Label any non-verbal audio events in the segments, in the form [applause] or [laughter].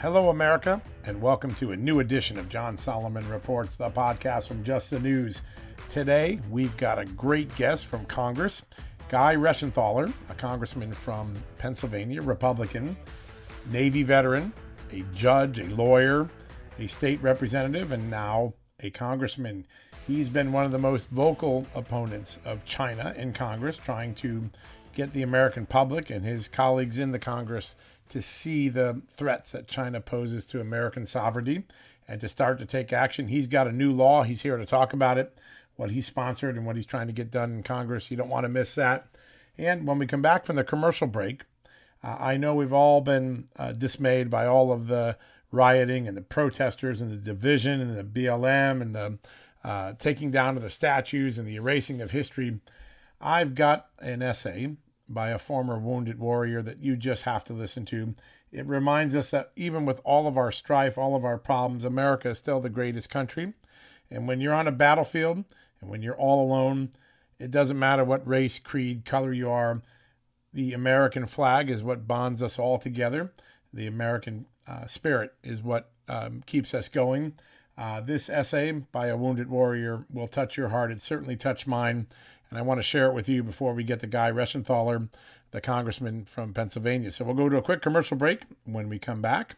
Hello, America, and welcome to a new edition of John Solomon Reports, the podcast from Just the News. Today, we've got a great guest from Congress, Guy Reschenthaler, a congressman from Pennsylvania, Republican, Navy veteran, a judge, a lawyer, a state representative, and now a congressman. He's been one of the most vocal opponents of China in Congress, trying to get the American public and his colleagues in the Congress to see the threats that China poses to American sovereignty and to start to take action. He's got a new law. He's here to talk about it, what he sponsored and what he's trying to get done in Congress. You don't want to miss that. And when we come back from the commercial break, uh, I know we've all been uh, dismayed by all of the rioting and the protesters and the division and the BLM and the uh, taking down of the statues and the erasing of history. I've got an essay by a former wounded warrior that you just have to listen to. It reminds us that even with all of our strife, all of our problems, America is still the greatest country. And when you're on a battlefield and when you're all alone, it doesn't matter what race, creed, color you are. The American flag is what bonds us all together. The American uh, spirit is what um, keeps us going. Uh, this essay by a wounded warrior will touch your heart. It certainly touched mine and I want to share it with you before we get to Guy Reschenthaler, the congressman from Pennsylvania. So we'll go to a quick commercial break. When we come back,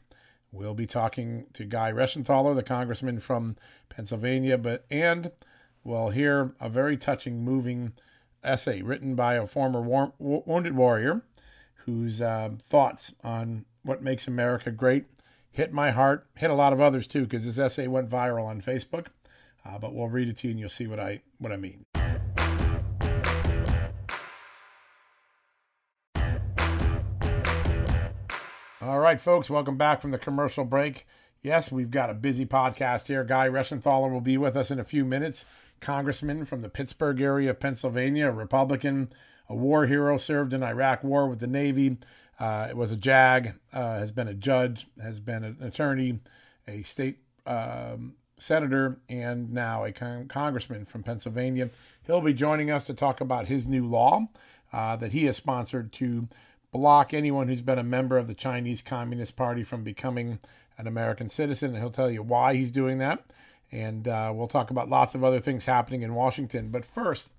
we'll be talking to Guy Reschenthaler, the congressman from Pennsylvania, but and we'll hear a very touching, moving essay written by a former war, wounded warrior whose uh, thoughts on what makes America great hit my heart, hit a lot of others too, because this essay went viral on Facebook. Uh, but we'll read it to you and you'll see what I what I mean. All right, folks, welcome back from the commercial break. Yes, we've got a busy podcast here. Guy Reschenthaler will be with us in a few minutes. Congressman from the Pittsburgh area of Pennsylvania, a Republican, a war hero, served in Iraq War with the Navy. Uh, it was a JAG, uh, has been a judge, has been an attorney, a state um, senator, and now a con- congressman from Pennsylvania. He'll be joining us to talk about his new law uh, that he has sponsored to block anyone who's been a member of the Chinese Communist Party from becoming an American citizen. And he'll tell you why he's doing that. And uh, we'll talk about lots of other things happening in Washington. But first,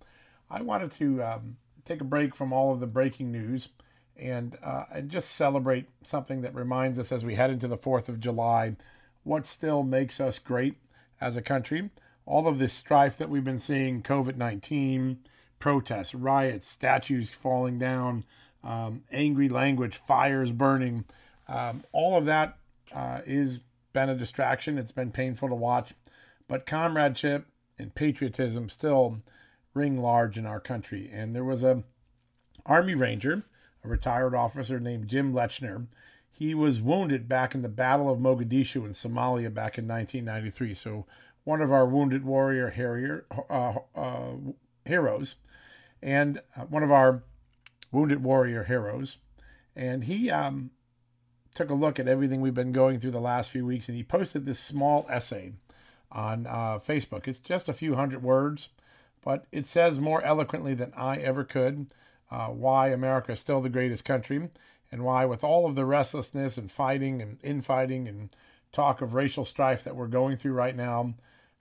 I wanted to um, take a break from all of the breaking news and, uh, and just celebrate something that reminds us as we head into the 4th of July what still makes us great as a country. All of this strife that we've been seeing COVID 19, protests, riots, statues falling down, um, angry language, fires burning. Um, all of that uh, is been a distraction. It's been painful to watch, but comradeship and patriotism still ring large in our country. And there was a Army Ranger, a retired officer named Jim Lechner. He was wounded back in the Battle of Mogadishu in Somalia back in 1993. So one of our wounded warrior harrier, uh, uh, heroes, and uh, one of our Wounded Warrior Heroes. And he um, took a look at everything we've been going through the last few weeks and he posted this small essay on uh, Facebook. It's just a few hundred words, but it says more eloquently than I ever could uh, why America is still the greatest country and why, with all of the restlessness and fighting and infighting and talk of racial strife that we're going through right now,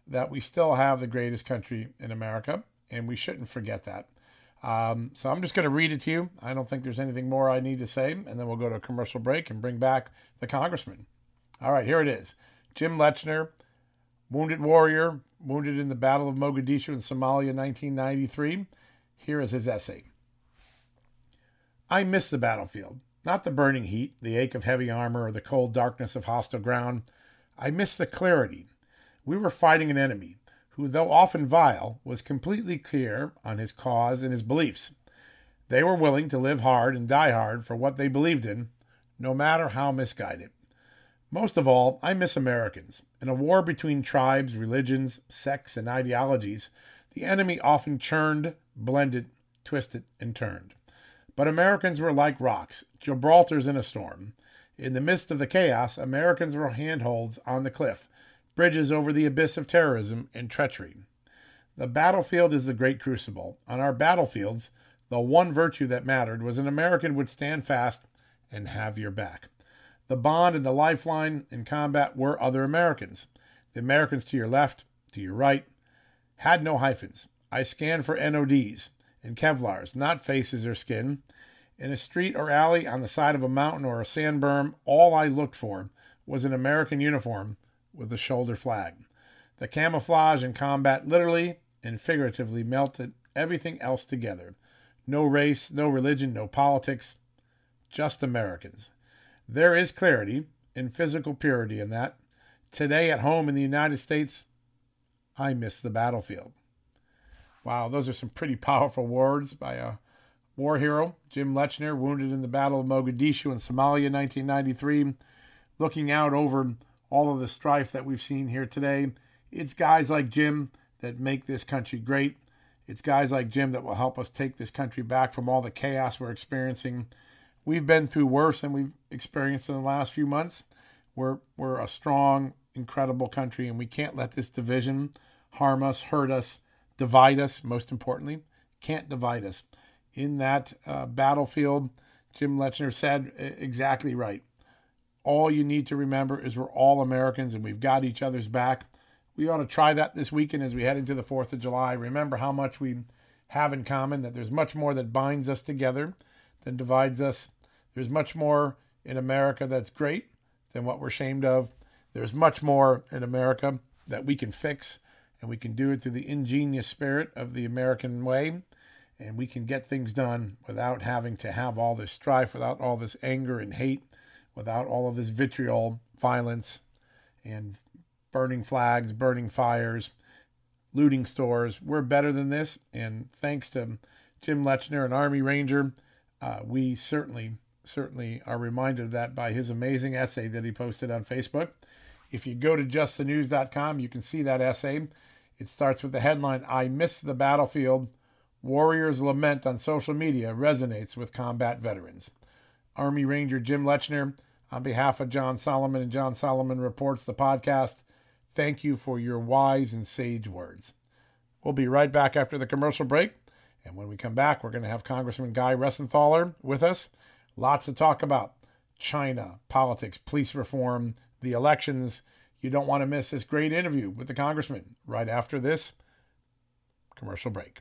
that we still have the greatest country in America, and we shouldn't forget that. Um, so I'm just going to read it to you. I don't think there's anything more I need to say, and then we'll go to a commercial break and bring back the congressman. All right, here it is. Jim Lechner, wounded warrior, wounded in the Battle of Mogadishu in Somalia, 1993. Here is his essay. I miss the battlefield, not the burning heat, the ache of heavy armor, or the cold darkness of hostile ground. I miss the clarity. We were fighting an enemy who, though often vile, was completely clear on his cause and his beliefs. They were willing to live hard and die hard for what they believed in, no matter how misguided. Most of all, I miss Americans. In a war between tribes, religions, sects, and ideologies, the enemy often churned, blended, twisted, and turned. But Americans were like rocks, Gibraltar's in a storm. In the midst of the chaos, Americans were handholds on the cliff, bridges over the abyss of terrorism and treachery. The battlefield is the great crucible. On our battlefields, the one virtue that mattered was an American would stand fast and have your back. The bond and the lifeline in combat were other Americans. The Americans to your left, to your right, had no hyphens. I scanned for NODs and Kevlars, not faces or skin. In a street or alley, on the side of a mountain or a sand berm, all I looked for was an American uniform with a shoulder flag. The camouflage in combat literally and figuratively melted everything else together. No race, no religion, no politics, just Americans. There is clarity and physical purity in that. Today at home in the United States, I miss the battlefield. Wow, those are some pretty powerful words by a war hero, Jim Lechner, wounded in the Battle of Mogadishu in Somalia in 1993. Looking out over all of the strife that we've seen here today. It's guys like Jim that make this country great. It's guys like Jim that will help us take this country back from all the chaos we're experiencing. We've been through worse than we've experienced in the last few months. We're, we're a strong, incredible country, and we can't let this division harm us, hurt us, divide us, most importantly. Can't divide us. In that uh, battlefield, Jim Lechner said exactly right all you need to remember is we're all Americans and we've got each other's back. We ought to try that this weekend as we head into the 4th of July. Remember how much we have in common, that there's much more that binds us together than divides us. There's much more in America that's great than what we're ashamed of. There's much more in America that we can fix, and we can do it through the ingenious spirit of the American way. And we can get things done without having to have all this strife, without all this anger and hate without all of this vitriol, violence, and burning flags, burning fires, looting stores. We're better than this. And thanks to Jim Lechner, an Army Ranger, uh, we certainly, certainly are reminded of that by his amazing essay that he posted on Facebook. If you go to justthenews.com, you can see that essay. It starts with the headline I Miss the Battlefield. Warriors' lament on social media resonates with combat veterans. Army Ranger Jim Lechner, on behalf of John Solomon and John Solomon Reports, the podcast, thank you for your wise and sage words. We'll be right back after the commercial break. And when we come back, we're going to have Congressman Guy Reschenthaler with us. Lots to talk about China, politics, police reform, the elections. You don't want to miss this great interview with the Congressman right after this commercial break.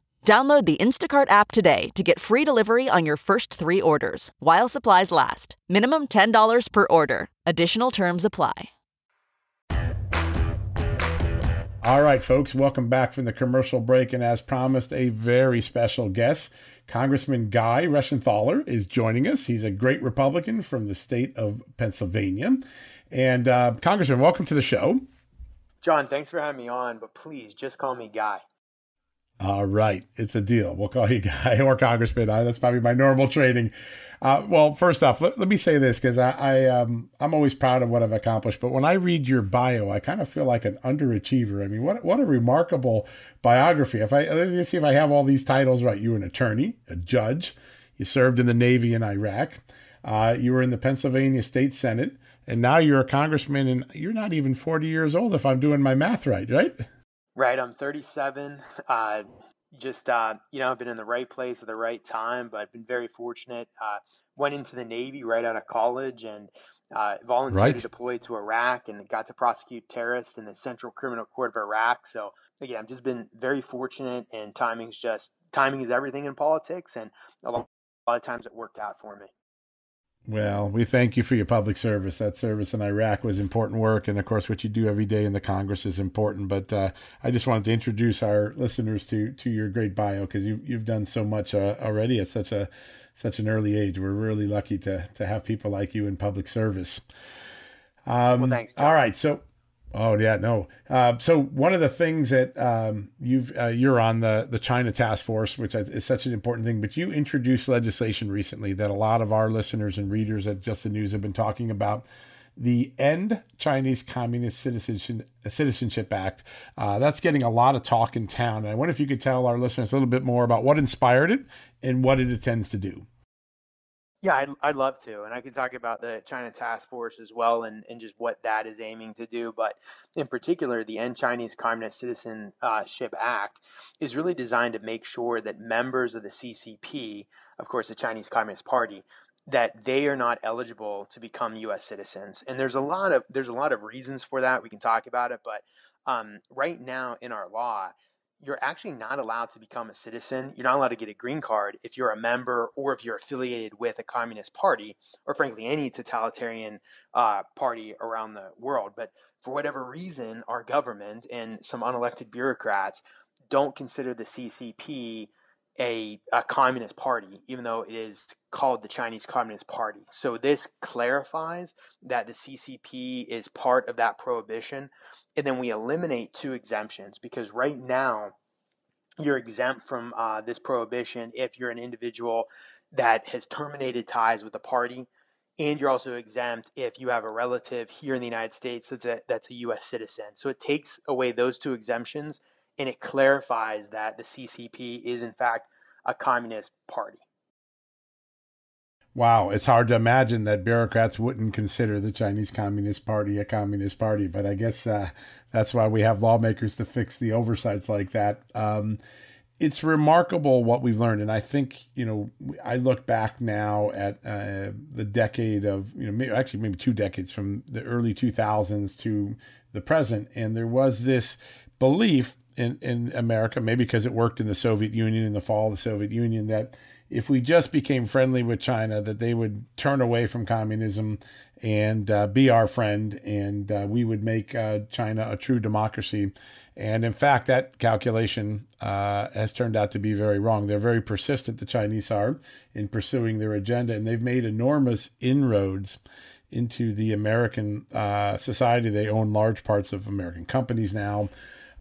Download the Instacart app today to get free delivery on your first three orders while supplies last. Minimum $10 per order. Additional terms apply. All right, folks, welcome back from the commercial break. And as promised, a very special guest. Congressman Guy Reschenthaler is joining us. He's a great Republican from the state of Pennsylvania. And uh, Congressman, welcome to the show. John, thanks for having me on, but please just call me Guy. All right, it's a deal. We'll call you [laughs] guy or congressman. That's probably my normal training. Uh, well, first off, let, let me say this because I, I um, I'm always proud of what I've accomplished. But when I read your bio, I kind of feel like an underachiever. I mean, what what a remarkable biography. If I let me see if I have all these titles right. You were an attorney, a judge. You served in the Navy in Iraq. Uh, you were in the Pennsylvania State Senate, and now you're a congressman, and you're not even 40 years old if I'm doing my math right, right? Right. I'm 37. Uh, just, uh, you know, I've been in the right place at the right time, but I've been very fortunate. Uh, went into the Navy right out of college and uh, volunteered right. to deploy to Iraq and got to prosecute terrorists in the Central Criminal Court of Iraq. So, again, I've just been very fortunate, and timing's just timing is everything in politics. And a lot, a lot of times it worked out for me. Well, we thank you for your public service. That service in Iraq was important work, and of course, what you do every day in the Congress is important. But uh, I just wanted to introduce our listeners to to your great bio because you you've done so much uh, already at such a such an early age. We're really lucky to to have people like you in public service. Um, well, thanks. All right, so Oh yeah, no. Uh, so one of the things that um, you've uh, you're on the the China task force, which is such an important thing. But you introduced legislation recently that a lot of our listeners and readers at Just the News have been talking about. The End Chinese Communist Citizenship, Citizenship Act. Uh, that's getting a lot of talk in town. And I wonder if you could tell our listeners a little bit more about what inspired it and what it intends to do. Yeah, I'd, I'd love to. And I can talk about the China Task Force as well and, and just what that is aiming to do. But in particular, the End Chinese Communist Citizenship Act is really designed to make sure that members of the CCP, of course, the Chinese Communist Party, that they are not eligible to become U.S. citizens. And there's a lot of there's a lot of reasons for that. We can talk about it, but um, right now in our law, you're actually not allowed to become a citizen. You're not allowed to get a green card if you're a member or if you're affiliated with a communist party or, frankly, any totalitarian uh, party around the world. But for whatever reason, our government and some unelected bureaucrats don't consider the CCP a, a communist party, even though it is called the Chinese Communist Party. So this clarifies that the CCP is part of that prohibition. And then we eliminate two exemptions because right now you're exempt from uh, this prohibition if you're an individual that has terminated ties with the party. And you're also exempt if you have a relative here in the United States that's a, that's a U.S. citizen. So it takes away those two exemptions and it clarifies that the CCP is, in fact, a communist party. Wow, it's hard to imagine that bureaucrats wouldn't consider the Chinese Communist Party a communist party, but I guess uh, that's why we have lawmakers to fix the oversights like that. Um, it's remarkable what we've learned, and I think you know I look back now at uh, the decade of you know maybe, actually maybe two decades from the early 2000s to the present, and there was this belief in in America, maybe because it worked in the Soviet Union in the fall of the Soviet Union that if we just became friendly with China, that they would turn away from communism and uh, be our friend, and uh, we would make uh, China a true democracy. And in fact, that calculation uh, has turned out to be very wrong. They're very persistent, the Chinese are, in pursuing their agenda, and they've made enormous inroads into the American uh, society. They own large parts of American companies now.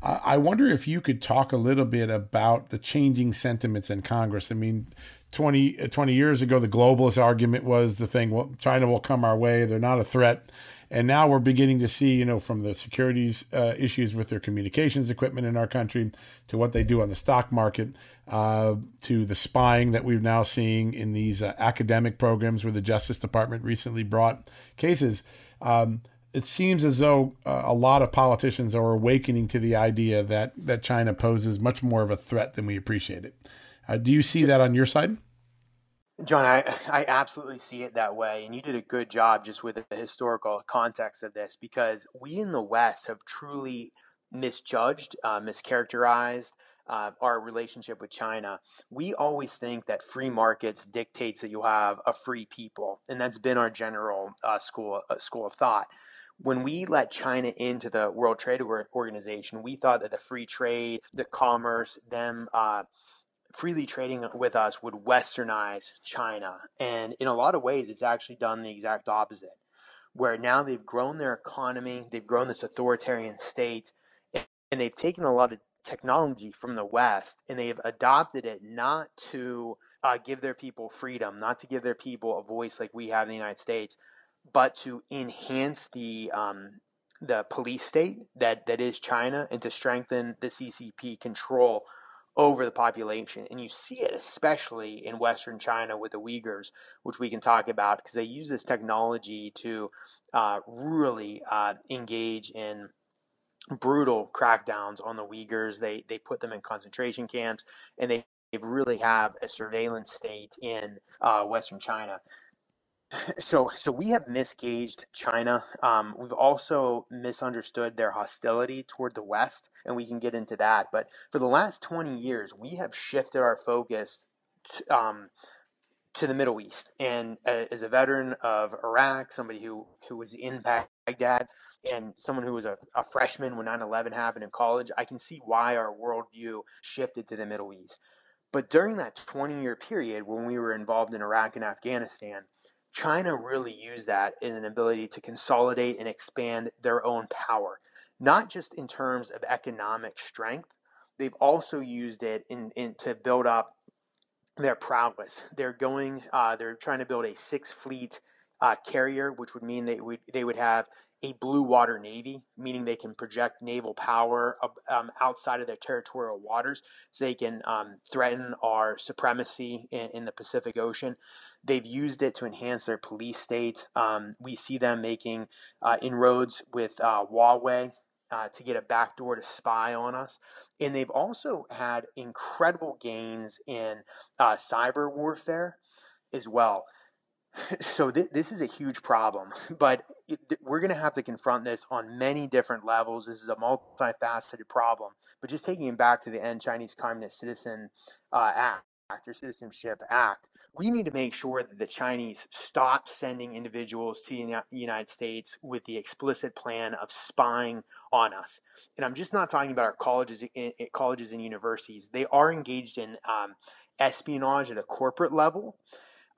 I wonder if you could talk a little bit about the changing sentiments in Congress. I mean, 20, uh, 20 years ago, the globalist argument was the thing, well, China will come our way. They're not a threat. And now we're beginning to see, you know, from the securities uh, issues with their communications equipment in our country to what they do on the stock market uh, to the spying that we're now seeing in these uh, academic programs where the Justice Department recently brought cases. Um, it seems as though uh, a lot of politicians are awakening to the idea that, that China poses much more of a threat than we appreciate it. Uh, do you see that on your side? John, I, I absolutely see it that way. And you did a good job just with the historical context of this because we in the West have truly misjudged, uh, mischaracterized uh, our relationship with China. We always think that free markets dictates that you have a free people. And that's been our general uh, school, uh, school of thought. When we let China into the World Trade Organization, we thought that the free trade, the commerce, them uh, freely trading with us would westernize China. And in a lot of ways, it's actually done the exact opposite, where now they've grown their economy, they've grown this authoritarian state, and they've taken a lot of technology from the West and they've adopted it not to uh, give their people freedom, not to give their people a voice like we have in the United States, but to enhance the um, the police state that, that is China and to strengthen the CCP control over the population. And you see it especially in Western China with the Uyghurs, which we can talk about because they use this technology to uh, really uh, engage in brutal crackdowns on the Uyghurs. They they put them in concentration camps, and they, really have a surveillance state in uh, Western China. So, so we have misgauged China. Um, we've also misunderstood their hostility toward the West, and we can get into that. But for the last 20 years, we have shifted our focus to, um, to the Middle East. And uh, as a veteran of Iraq, somebody who, who was in Baghdad, and someone who was a, a freshman when 9 11 happened in college, I can see why our worldview shifted to the Middle East. But during that 20 year period when we were involved in Iraq and Afghanistan, China really used that in an ability to consolidate and expand their own power, not just in terms of economic strength. They've also used it in, in to build up their prowess. They're going. Uh, they're trying to build a six fleet uh, carrier, which would mean they would they would have a blue water navy, meaning they can project naval power um, outside of their territorial waters, so they can um, threaten our supremacy in, in, the Pacific Ocean. They've used it to enhance their police state. Um, we see them making uh, inroads with uh, Huawei. Uh, to get a backdoor to spy on us. And they've also had incredible gains in uh, cyber warfare as well. [laughs] So th- this is a huge problem, [laughs] but it, we're going to have to confront this on many different levels. This is a multifaceted problem. But just taking it back to the End Chinese Communist Citizen uh, Act or Citizenship Act, we need to make sure that the Chinese stop sending individuals to the United States with the explicit plan of spying on us. And I'm just not talking about our colleges, colleges and universities. They are engaged in um, espionage at a corporate level.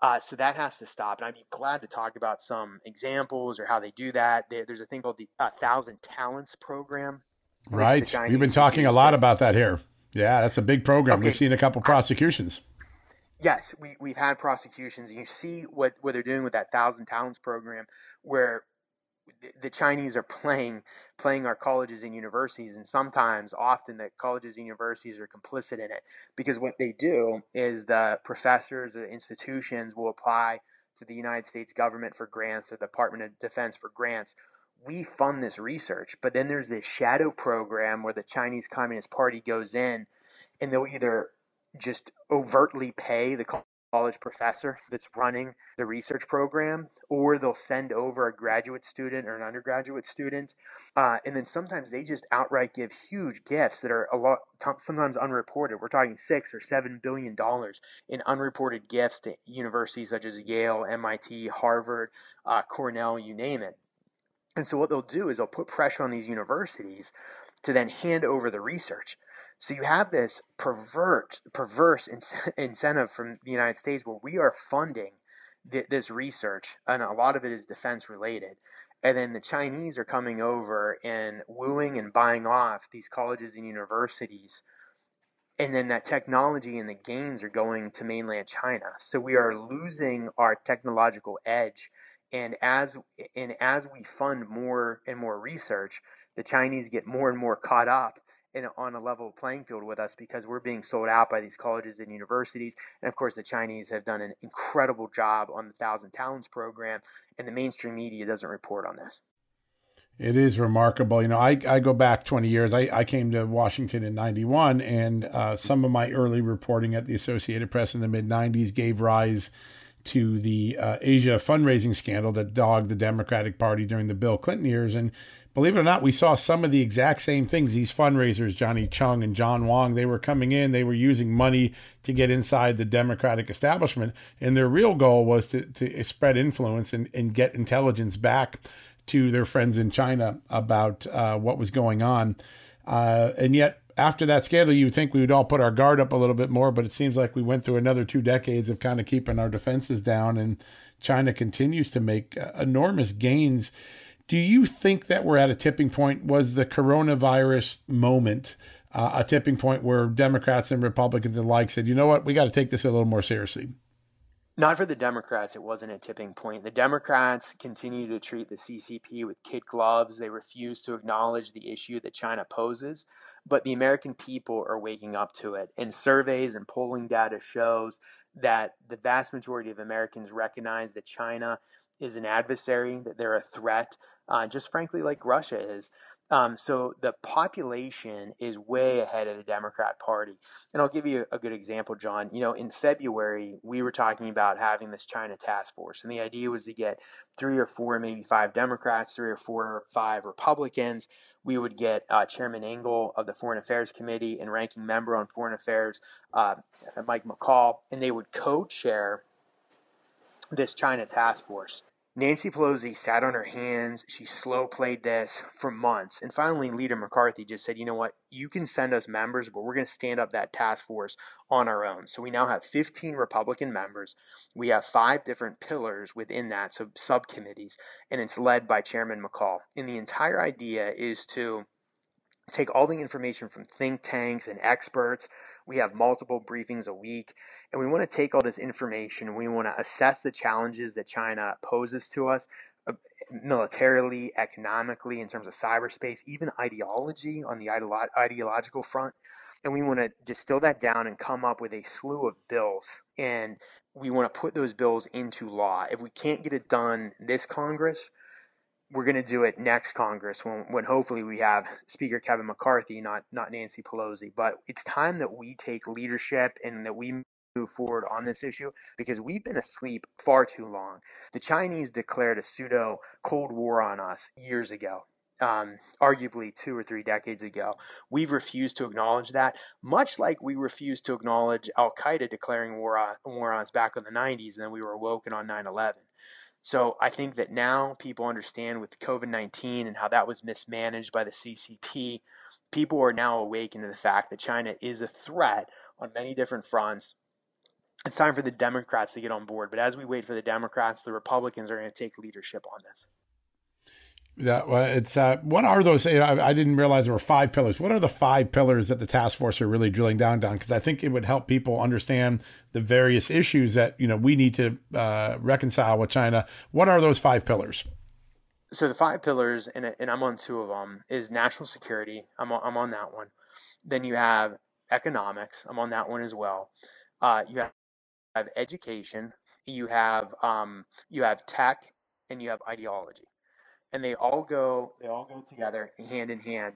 Uh, so that has to stop. And I'd be glad to talk about some examples or how they do that. There, there's a thing called the uh, Thousand Talents Program. Right. We've been talking a lot about that here. Yeah, that's a big program. Okay. We've seen a couple prosecutions. Yes, we, we've had prosecutions. And you see what, what they're doing with that Thousand Talents program, where the Chinese are playing playing our colleges and universities, and sometimes, often, the colleges and universities are complicit in it because what they do is the professors or the institutions will apply to the United States government for grants or the Department of Defense for grants. We fund this research, but then there's this shadow program where the Chinese Communist Party goes in and they'll either just overtly pay the college professor that's running the research program, or they'll send over a graduate student or an undergraduate student, uh, and then sometimes they just outright give huge gifts that are a lot sometimes unreported. We're talking six or seven billion dollars in unreported gifts to universities such as Yale, MIT, Harvard, uh, Cornell, you name it. And so what they'll do is they'll put pressure on these universities to then hand over the research. So you have this pervert, perverse [laughs] incentive from the United States where we are funding th- this research, and a lot of it is defense related. And then the Chinese are coming over and wooing and buying off these colleges and universities. And then that technology and the gains are going to mainland China. So we are losing our technological edge. And as and as we fund more and more research, the Chinese get more and more caught up in, on a level playing field with us because we're being sold out by these colleges and universities. And of course, the Chinese have done an incredible job on the Thousand Talents program, and the mainstream media doesn't report on this. It is remarkable. You know, I, I go back 20 years. I, I came to Washington in 91, and uh, some of my early reporting at the Associated Press in the mid 90s gave rise to the uh, Asia fundraising scandal that dogged the Democratic Party during the Bill Clinton years. And believe it or not, we saw some of the exact same things. These fundraisers, Johnny Chung and John Huang, they were coming in, they were using money to get inside the Democratic establishment. And their real goal was to, to spread influence and, and get intelligence back to their friends in China about uh, what was going on. Uh, and yet, after that scandal, you would think we would all put our guard up a little bit more, but it seems like we went through another two decades of kind of keeping our defenses down, and China continues to make uh, enormous gains do you think that we're at a tipping point? Was the coronavirus moment uh, a tipping point where Democrats and Republicans alike said, you know what, we got to take this a little more seriously? Not for the Democrats, it wasn't a tipping point. The Democrats continue to treat the CCP with kid gloves. They refuse to acknowledge the issue that China poses, but the American people are waking up to it. And surveys and polling data shows that the vast majority of Americans recognize that China is an adversary, that they're a threat, uh, just frankly like Russia is. Um, so the population is way ahead of the Democrat Party. And I'll give you a, good example, John. You know, in February, we were talking about having this China task force, and the idea was to get three or four, maybe five Democrats, three or four or five Republicans. We would get uh, Chairman Engel of the Foreign Affairs Committee and ranking member on Foreign Affairs, uh, Mike McCaul, and they would co chair this China task force. Nancy Pelosi sat on her hands. She slow played this for months. And finally, Leader McCarthy just said, you know what? You can send us members, but we're going to stand up that task force on our own. So we now have 15 Republican members. We have five different pillars within that, so subcommittees, and it's led by Chairman McCaul. And the entire idea is to take all the information from think tanks and experts. We have multiple briefings a week, and we want to take all this information we want to assess the challenges that China poses to us uh, militarily, economically, in terms of cyberspace, even ideology on the ideolo- ideological front. And we want to distill that down and come up with a slew of bills. And we want to put those bills into law. If we can't get it done this Congress, we're going to do it next Congress when, when hopefully we have Speaker Kevin McCarthy, not not Nancy Pelosi. But it's time that we take leadership and that we move forward on this issue because we've been asleep far too long. The Chinese declared a pseudo Cold War on us years ago. Um, arguably two or three decades ago. We've refused to acknowledge that, much like we refused to acknowledge Al Qaeda declaring war on, war on us back in the 90s, and then we were awoken on 9 11. So I think that now people understand with COVID 19 and how that was mismanaged by the CCP, people are now awakened to the fact that China is a threat on many different fronts. It's time for the Democrats to get on board. But as we wait for the Democrats, the Republicans are going to take leadership on this. Yeah, well, it's uh, what are those? You know, I, I, didn't realize there were five pillars. What are the five pillars that the task force are really drilling down on? Because I think it would help people understand the various issues that you know we need to uh, reconcile with China. What are those five pillars? So the five pillars, and, and I'm on two of them, is national security. I'm on, I'm on that one. Then you have economics. I'm on that one as well. Uh, you have, have education. You have um, you have tech, and you have ideology and they all go they all go together hand in hand.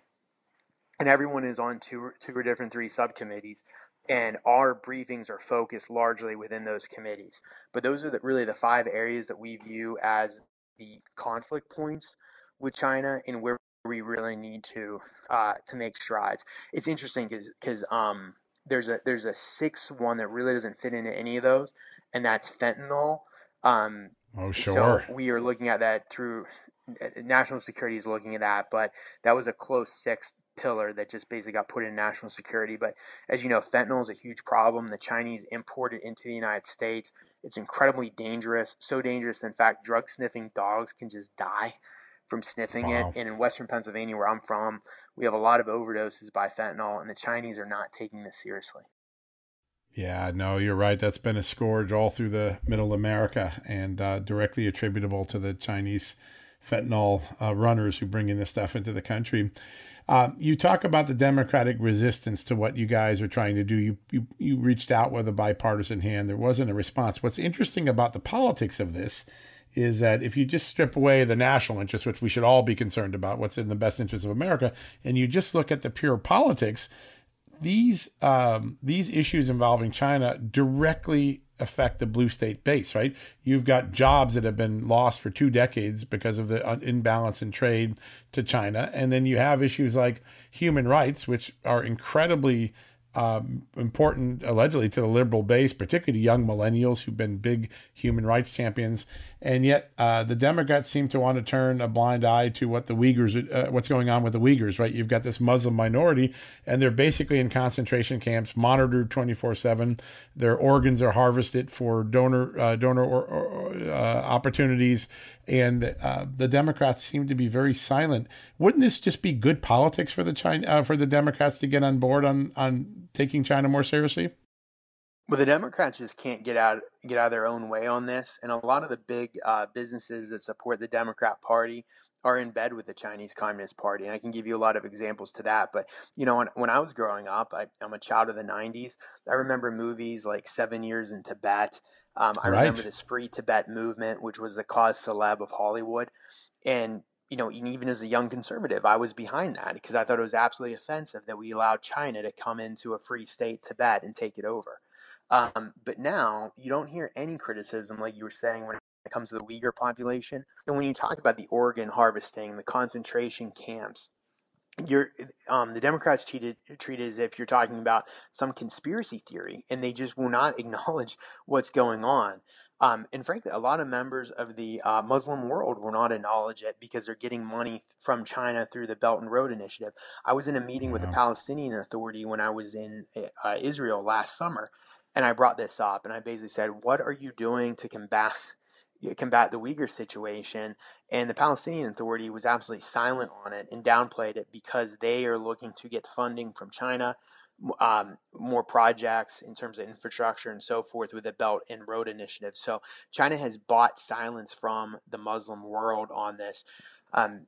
And everyone is on two two or different three subcommittees and our briefings are focused largely within those committees. But those are the, really the five areas that we view as the conflict points with china and where we really need to uh, to make strides. It's interesting because um, there's a there's a sixth one that really doesn't fit into any of those and that's fentanyl. Um, oh sure. so we are looking at that through national security is looking at that, but that was a close sixth pillar that just basically got put in national security. But as you know, fentanyl is a huge problem. The Chinese import it into the United States. It's incredibly dangerous, so dangerous, in fact, drug sniffing dogs can just die from sniffing wow. it. And in Western Pennsylvania, where I'm from, we have a lot of overdoses by fentanyl, and the Chinese are not taking this seriously. Yeah, no, you're right. That's been a scourge all through the middle America and uh, directly attributable to the Chinese fentanyl uh, runners who bring in this stuff into the country. Uh, you talk about the Democratic resistance to what you guys are trying to do. You, you you reached out with a bipartisan hand. There wasn't a response. What's interesting about the politics of this is that if you just strip away the national interest, which we should all be concerned about, what's in the best interest of America, and you just look at the pure politics, these um, these issues involving China directly affect the blue state base, right? You've got jobs that have been lost for two decades because of the imbalance in trade to China. And then you have issues like human rights, which are incredibly um, important, allegedly, to the liberal base, particularly to young millennials who've been big human rights champions. And yet uh, the Democrats seem to want to turn a blind eye to what the Uyghurs, uh, what's going on with the Uyghurs. Right? You've got this Muslim minority, and they're basically in concentration camps, monitored twenty four seven. Their organs are harvested for donor uh, donor or, or, uh, opportunities, and uh, the Democrats seem to be very silent. Wouldn't this just be good politics for the China uh, for the Democrats to get on board on on taking China more seriously? Well, the Democrats just can't get out get out of their own way on this, and a lot of the big uh, businesses that support the Democrat Party are in bed with the Chinese Communist Party, and I can give you a lot of examples to that. But you know, when, when I was growing up, I, am a child of the '90s. I remember movies like Seven Years in Tibet. Um, I right. remember this Free Tibet movement, which was the cause celeb of Hollywood, and you know, even as a young conservative, I was behind that because I thought it was absolutely offensive that we allowed China to come into a free state, Tibet, and take it over. Um, but now you don't hear any criticism, like you were saying, when it comes to the Uyghur population. And when you talk about the organ harvesting, the concentration camps, you're um, the Democrats treated treated as if you're talking about some conspiracy theory, and they just will not [laughs] acknowledge what's going on. Um, and frankly, a lot of members of the uh, Muslim world will not acknowledge it because they're getting money from China through the Belt and Road Initiative. I was in a meeting with the Palestinian Authority when I was in uh, Israel last summer, and I brought this up and I basically said, "What are you doing to combat combat the Uyghur situation?" And the Palestinian Authority was absolutely silent on it and downplayed it because they are looking to get funding from China, um, more projects in terms of infrastructure and so forth with the Belt and Road Initiative. So China has bought silence from the Muslim world on this. Um,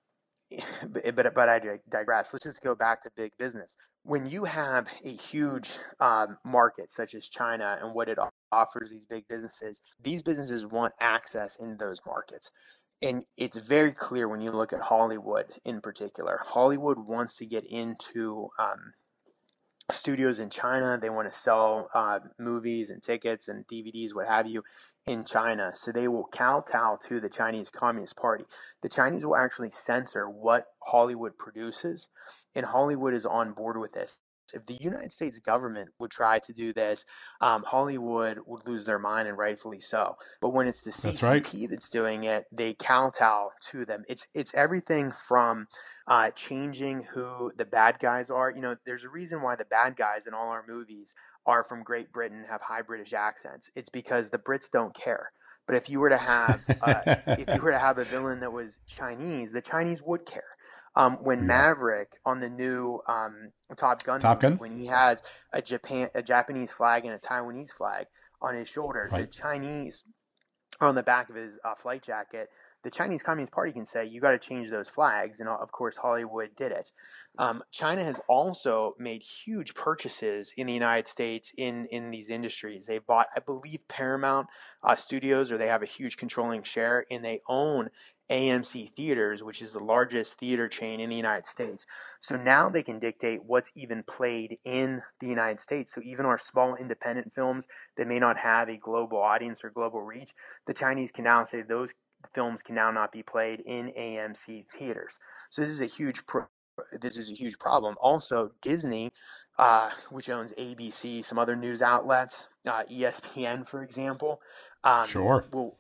[laughs] but, but, I digress. Let's just go back to big business when you have a huge um, market such as China and what it offers these big businesses, these businesses want access in those markets. And it's very clear when you look at Hollywood in particular. Hollywood wants to get into um, studios in China. They want to sell uh, movies and tickets and DVDs, what have you, in China. So they will kowtow to the Chinese Communist Party. The Chinese will actually censor what Hollywood produces, and Hollywood is on board with this. If the United States government would try to do this, um, Hollywood would lose their mind, and rightfully so. But when it's the CCP that's, right. that's doing it, they kowtow to them. It's it's everything from uh, changing who the bad guys are. You know, there's a reason why the bad guys in all our movies are from Great Britain, have high British accents. It's because the Brits don't care. But if you were to have uh, if you [laughs] were to have a villain that was Chinese, the Chinese would care. Um, when yeah. Maverick on the new um, Top Gun, Top Gun, when he has a Japan, a Japanese flag and a Taiwanese flag on his shoulder, right. the Chinese on the back of his uh, flight jacket the Chinese Communist Party can say, you got to change those flags. And of course, Hollywood did it. Um, China has also made huge purchases in the United States in, in these industries. They bought, I believe, Paramount uh, Studios, or they have a huge controlling share, and they own AMC Theaters, which is the largest theater chain in the United States. So now they can dictate what's even played in the United States. So even our small independent films that may not have a global audience or global reach, the Chinese can now say those films can now not be played in AMC theaters. So this is a huge pro- this is a huge problem. Also, Disney, uh, which owns ABC, some other news outlets, uh, ESPN, for example, um, sure, will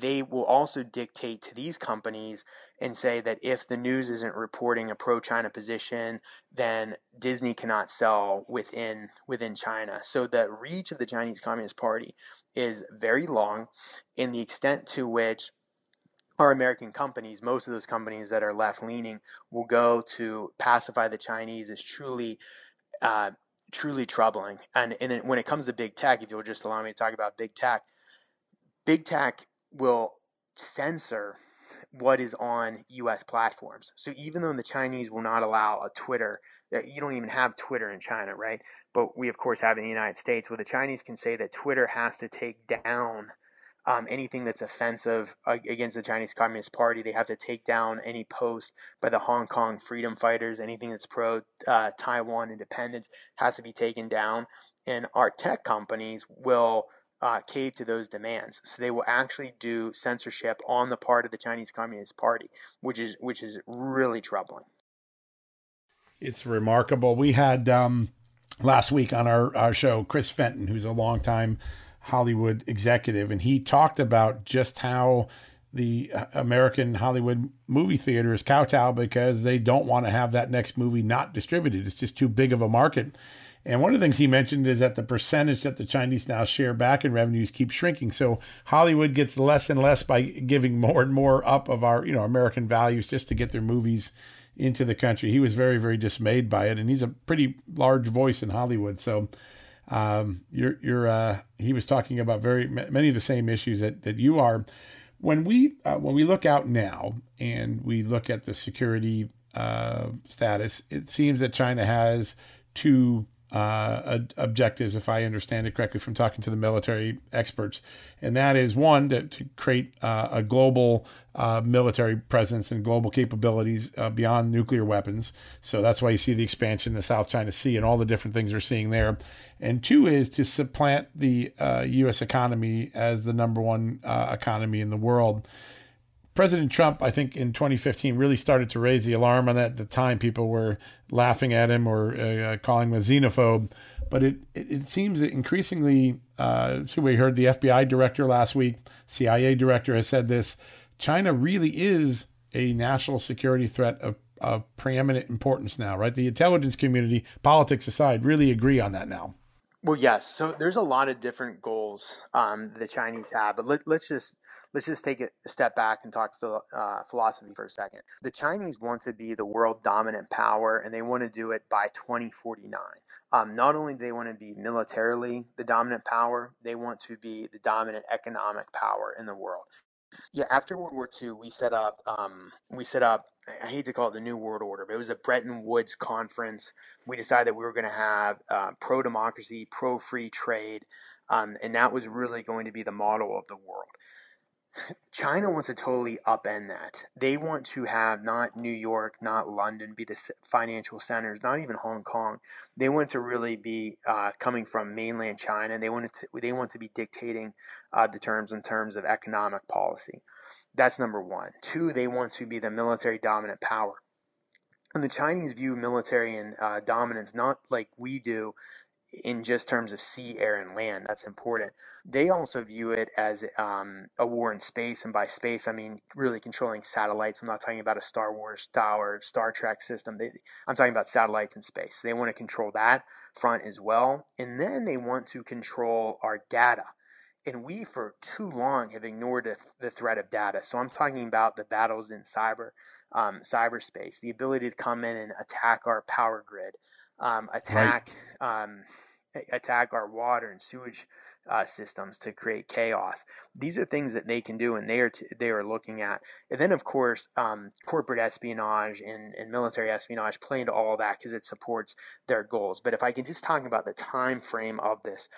they will also dictate to these companies and say that if the news isn't reporting a pro-China position, then Disney cannot sell within within China. So the reach of the Chinese Communist Party is very long, in the extent to which our American companies, most of those companies that are left leaning, will go to pacify the Chinese is truly, uh, truly troubling. And, and when it comes to big tech, if you'll just allow me to talk about big tech, big tech will censor what is on US platforms. So even though the Chinese will not allow a Twitter, you don't even have Twitter in China, right? But we of course have in the United States where the Chinese can say that Twitter has to take down um, anything that's offensive against the Chinese Communist Party. They have to take down any post by the Hong Kong freedom fighters. Anything that's pro uh, Taiwan independence has to be taken down. And our tech companies will uh, cave to those demands. So they will actually do censorship on the part of the Chinese Communist Party, which is which is really troubling. It's remarkable. We had um, last week on our, our show Chris Fenton, who's a longtime Hollywood executive, and he talked about just how the American Hollywood movie theaters kowtow because they don't want to have that next movie not distributed. It's just too big of a market. And one of the things he mentioned is that the percentage that the Chinese now share back in revenues keeps shrinking. So Hollywood gets less and less by giving more and more up of our, you know, American values just to get their movies into the country. He was very, very dismayed by it, and he's a pretty large voice in Hollywood. So um, you're, you're, uh, he was talking about very many of the same issues that that you are. When we uh, when we look out now and we look at the security uh, status, it seems that China has two uh, objectives, if I understand it correctly from talking to the military experts. And that is one, to, to create uh, a global uh, military presence and global capabilities uh, beyond nuclear weapons. So that's why you see the expansion in the South China Sea and all the different things we're seeing there. And two is to supplant the U.S. Uh, economy as the number one uh, economy in the world. President Trump, I think in 2015, really started to raise the alarm on that. At the time, people were laughing at him or uh, calling him a xenophobe. But it, it, it seems that increasingly, uh, so we heard the FBI director last week, CIA director has said this China really is a national security threat of, of preeminent importance now, right? The intelligence community, politics aside, really agree on that now. Well, yes. So there's a lot of different goals um, the Chinese have, but let, us just let's just take a step back and talk uh, philosophy for a second. The Chinese want to be the world dominant power, and they want to do it by 2049. Um, not only do they want to be militarily the dominant power, they want to be the dominant economic power in the world. Yeah, after World War II, we set up um, we set up I hate to call it the New World Order, but it was a Bretton Woods conference. We decided that we were going to have uh, pro democracy, pro free trade, um, and that was really going to be the model of the world. China wants to totally upend that. They want to have not New York, not London be the financial centers, not even Hong Kong. They want to really be uh, coming from mainland China. They want to they want to be dictating uh, the terms in terms of economic policy. That's number one. Two, they want to be the military dominant power. And the Chinese view military and uh, dominance not like we do in just terms of sea, air, and land. That's important. They also view it as um, a war in space, and by space I mean really controlling satellites. I'm not talking about a Star Wars style Star Trek system. They, I'm talking about satellites in space. They want to control that front as well, and then they want to control our data. And we, for too long, have ignored the, the threat of data. So I'm talking about the battles in cyber, um, cyberspace, the ability to come in and attack our power grid, um, attack right. um, attack our water and sewage uh, systems to create chaos. These are things that they can do, and they are t- they are looking at. And then, of course, um, corporate espionage and, and military espionage play into all that because it supports their goals. But if I can just talk about the time frame of this,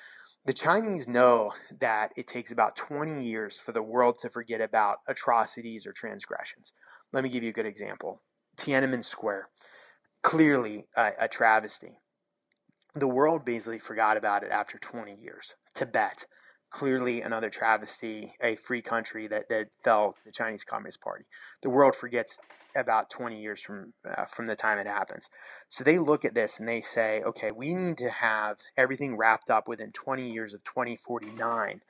the Chinese know that it takes about 20 years for the world to forget about atrocities or transgressions. Let me give you a good example Tiananmen Square, clearly a, a travesty. The world basically forgot about it after 20 years. Tibet, clearly another travesty, a free country that, that fell to the Chinese Communist Party. The world forgets about 20 years from uh, from the time it happens. So they look at this and they say, okay, we need to have everything wrapped up within 20 years of 2049.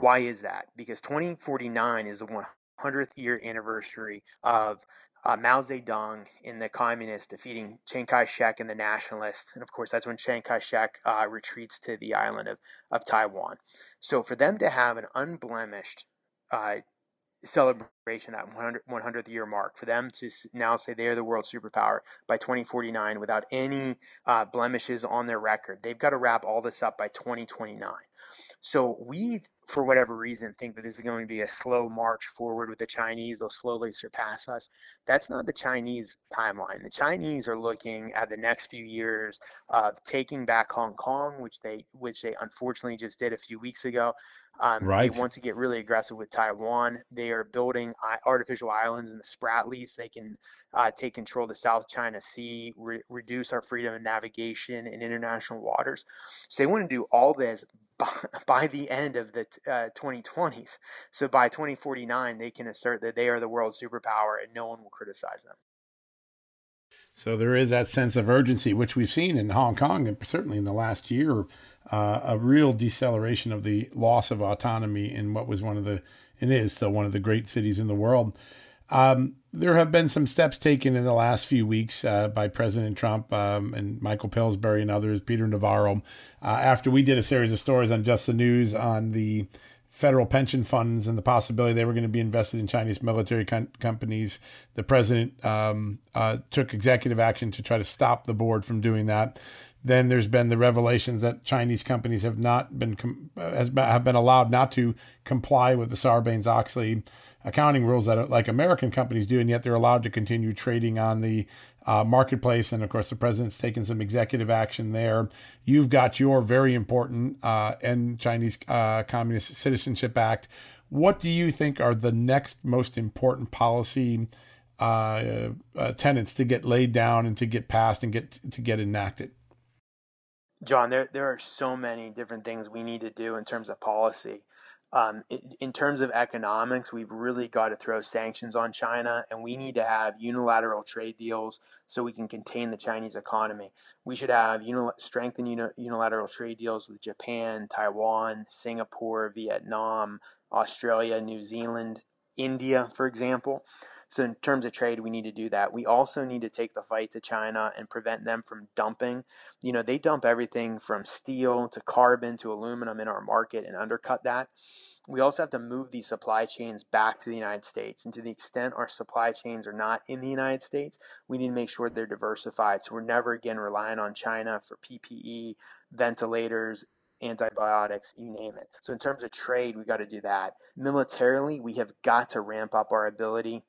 Why is that? Because 2049 is the 100th year anniversary of uh, Mao Zedong in the communists defeating Chiang Kai shek and the nationalists. And of course, that's when Chiang Kai shek uh, retreats to the island of, of Taiwan. So for them to have an unblemished uh, celebration at 100, 100th year mark for them to now say they're the world superpower by 2049 without any uh, blemishes on their record. They've got to wrap all this up by 2029. So we, for whatever reason, think that this is going to be a slow march forward with the Chinese. They'll slowly surpass us. That's not the Chinese timeline. The Chinese are looking at the next few years of taking back Hong Kong, which they which they unfortunately just did a few weeks ago. Um, right. They want to get really aggressive with Taiwan. They are building artificial islands in the Spratlys. They can uh, take control of the South China Sea, re- reduce our freedom of navigation in international waters. So they want to do all this [laughs] by, the end of the uh, 2020s. So by 2049, they can assert that they are the world's superpower and no one will criticize them. So there is that sense of urgency, which we've seen in Hong Kong, and certainly in the last year, uh, a real deceleration of the loss of autonomy in what was one of the and is still one of the great cities in the world. Um, there have been some steps taken in the last few weeks uh, by President Trump um, and Michael Pillsbury and others, Peter Navarro, uh, after we did a series of stories on Just the News on the federal pension funds and the possibility they were going to be invested in Chinese military com- companies. The president um, uh, took executive action to try to stop the board from doing that. Then there's been the revelations that Chinese companies have not been com- has been, have been allowed not to comply with the Sarbanes Oxley accounting rules that like American companies do, and yet they're allowed to continue trading on the uh, marketplace. And of course, the president's taken some executive action there. You've got your very important uh, End Chinese uh, Communist Citizenship Act. What do you think are the next most important policy uh, uh, tenets to get laid down and to get passed and get to get enacted? John, there there are so many different things we need to do in terms of policy. Um, in, terms of economics, we've really got to throw sanctions on China, and we need to have unilateral trade deals so we can contain the Chinese economy. We should have unil- strengthened uni- unilateral trade deals with Japan, Taiwan, Singapore, Vietnam, Australia, New Zealand, India, for example. So, in terms of trade, we need to do that. We also need to take the fight to China and prevent them from dumping. You know, they dump everything from steel to carbon to aluminum in our market and undercut that. We also have to move these supply chains back to the United States. And to the extent our supply chains are not in the United States, we need to make sure they're diversified. So, we're never again relying on China for PPE, ventilators, antibiotics, you name it. So, in terms of trade, we got to do that. Militarily, we have got to ramp up our ability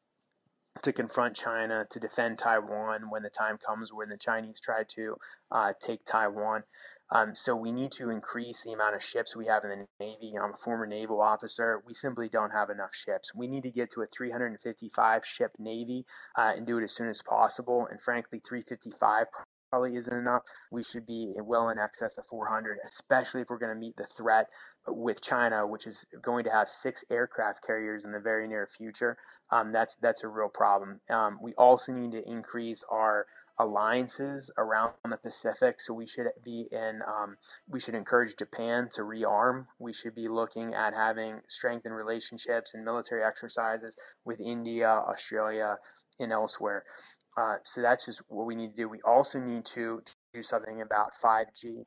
to confront China, to defend Taiwan when the time comes when the Chinese try to uh, take Taiwan. Um, so we need to increase the amount of ships we have in the Navy. I'm a former naval officer. We simply don't have enough ships. We need to get to a 355 ship Navy uh, and do it as soon as possible. And frankly, 355 probably isn't enough. We should be well in excess of 400, especially if we're going to meet the threat with China, which is going to have six aircraft carriers in the very near future. Um, that's that's a real problem. Um, we also need to increase our alliances around the Pacific. So we should be in. Um, we should encourage Japan to rearm. We should be looking at having strengthened relationships and military exercises with India, Australia, and elsewhere. Uh, so that's just what we need to do. We also need to do something about 5G.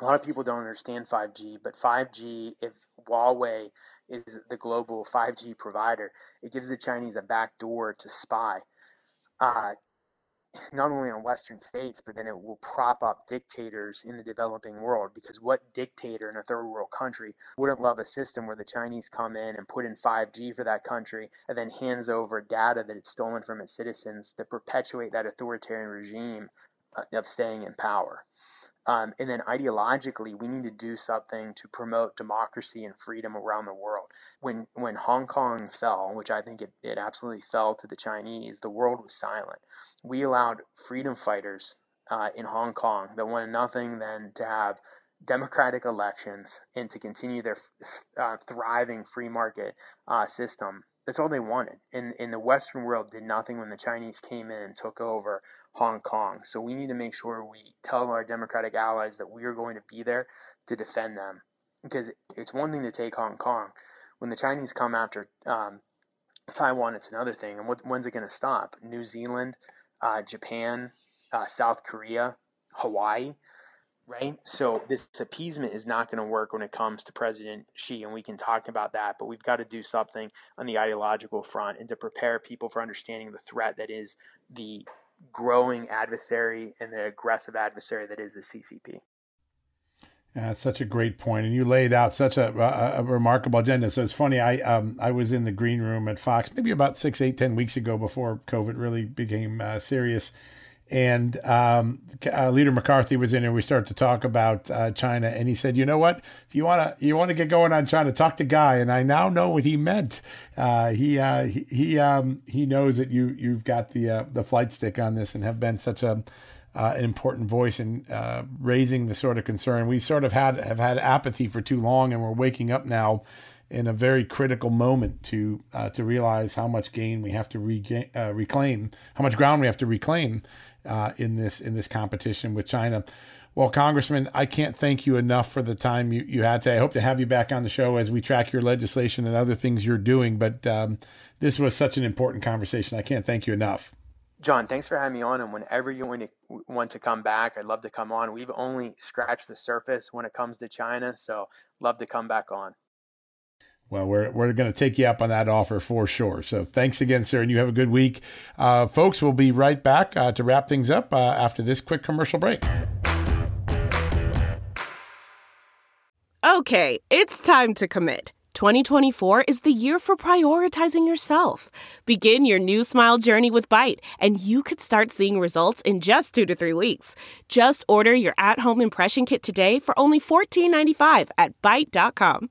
A lot of people don't understand 5G, but 5G, if Huawei is the global 5G provider, it gives the Chinese a backdoor to spy. Uh, not only on Western states, but then it will prop up dictators in the developing world. Because what dictator in a third world country wouldn't love a system where the Chinese come in and put in 5G for that country and then hands over data that it's stolen from its citizens to perpetuate that authoritarian regime uh, of staying in power? Um, and then ideologically, we need to do something to promote democracy and freedom around the world. When when Hong Kong fell, which I think it, it absolutely fell to the Chinese, the world was silent. We allowed freedom fighters uh, in Hong Kong that wanted nothing than to have democratic elections and to continue their uh, thriving free market uh, system. That's all they wanted. And, and the Western world did nothing when the Chinese came in and took over Hong Kong. So we need to make sure we tell our democratic allies that we are going to be there to defend them. Because it's one thing to take Hong Kong. When the Chinese come after um, Taiwan, it's another thing. And what, when's it going to stop? New Zealand, uh, Japan, uh, South Korea, Hawaii, right? So this appeasement is not going to work when it comes to President Xi, and we can talk about that. But we've got to do something on the ideological front and to prepare people for understanding the threat that is the growing adversary and the aggressive adversary that is the CCP. Yeah, that's such a great point, and you laid out such a, a, a, remarkable agenda. So it's funny. I um I was in the green room at Fox maybe about six, eight, ten weeks ago before COVID really became uh, serious, and um, uh, Leader McCarthy was in, and we started to talk about uh, China, and he said, "You know what? If you wanna you wanna get going on China, talk to Guy." And I now know what he meant. Uh, he uh, he he, um, he knows that you you've got the uh, the flight stick on this, and have been such a uh, an important voice in raising the sort of concern. We sort of had have had apathy for too long, and we're waking up now in a very critical moment to to realize how much gain we have to regain, reclaim, how much ground we have to reclaim uh, in this in this competition with China. Well, Congressman, I can't thank you enough for the time you, you had today. I hope to have you back on the show as we track your legislation and other things you're doing. But um, this was such an important conversation. I can't thank you enough. John, thanks for having me on. And whenever you want to, want to come back, I'd love to come on. We've only scratched the surface when it comes to China. So love to come back on. Well, we're, we're going to take you up on that offer for sure. So thanks again, sir, and you have a good week. Uh, folks, we'll be right back uh, to wrap things up uh, after this quick commercial break. Okay, it's time to commit. 2024 is the year for prioritizing yourself. Begin your new smile journey with Byte, and you could start seeing results in just two to three weeks. Just order your at home impression kit today for only $14.95 at Byte.com.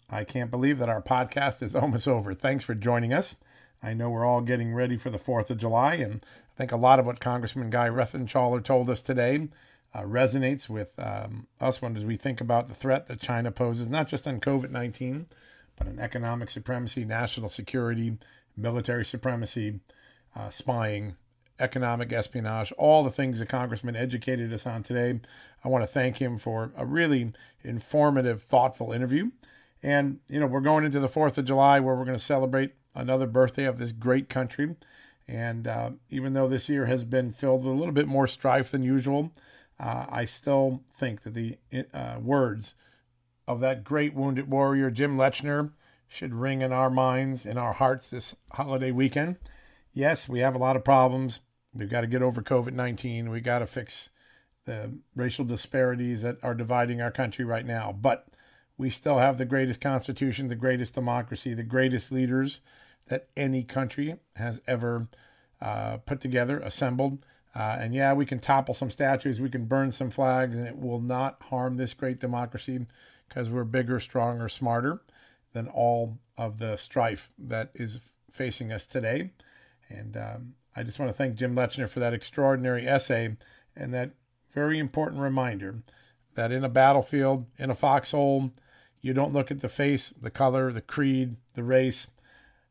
I can't believe that our podcast is [laughs] almost over. Thanks for joining us. I know we're all getting ready for the 4th of July, and I think a lot of what Congressman Guy Reschenthaler told us today uh, resonates with um, us when we think about the threat that China poses, not just on COVID 19, but on economic supremacy, national security, military supremacy, uh, spying, economic espionage, all the things the Congressman educated us on today. I want to thank him for a really informative, thoughtful interview. And, you know, we're going into the 4th of July where we're going to celebrate another birthday of this great country. And uh, even though this year has been filled with a little bit more strife than usual, uh, I still think that the uh, words of that great wounded warrior, Jim Lechner, should ring in our minds, in our hearts this holiday weekend. Yes, we have a lot of problems. We've got to get over COVID 19. We've got to fix the racial disparities that are dividing our country right now. But we still have the greatest constitution, the greatest democracy, the greatest leaders that any country has ever uh, put together, assembled. Uh, and yeah, we can topple some statues, we can burn some flags, and it will not harm this great democracy because we're bigger, stronger, smarter than all of the strife that is facing us today. And um, I just want to thank Jim Lechner for that extraordinary essay and that very important reminder that in a battlefield, in a foxhole, you don't look at the face, the color, the creed, the race.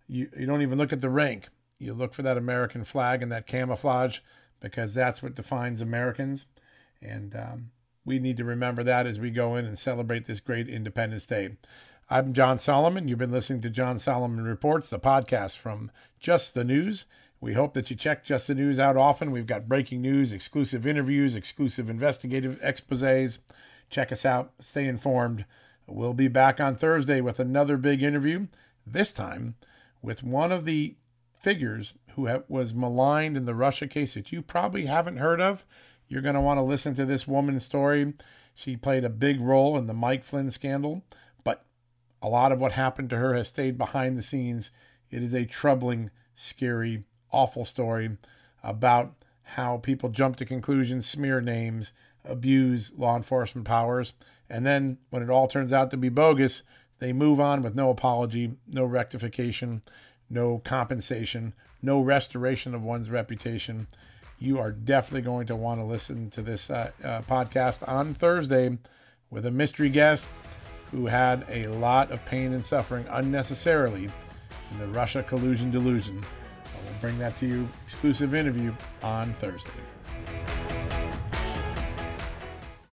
You, you don't even look at the rank. You look for that American flag and that camouflage because that's what defines Americans. And um, we need to remember that as we go in and celebrate this great Independence Day. I'm John Solomon. You've been listening to John Solomon Reports, the podcast from Just the News. We hope that you check Just the News out often. We've got breaking news, exclusive interviews, exclusive investigative exposes. Check us out. Stay informed. We'll be back on Thursday with another big interview, this time with one of the figures who was maligned in the Russia case that you probably haven't heard of. You're going to want to listen to this woman's story. She played a big role in the Mike Flynn scandal, but a lot of what happened to her has stayed behind the scenes. It is a troubling, scary, awful story about how people jump to conclusions, smear names, abuse law enforcement powers, and then when it all turns out to be bogus, they move on with no apology, no rectification, no compensation, no restoration of one's reputation. You are definitely going to want to listen to this uh, uh, podcast on Thursday with a mystery guest who had a lot of pain and suffering unnecessarily in the Russia collusion delusion. I will bring that to you, exclusive interview on Thursday.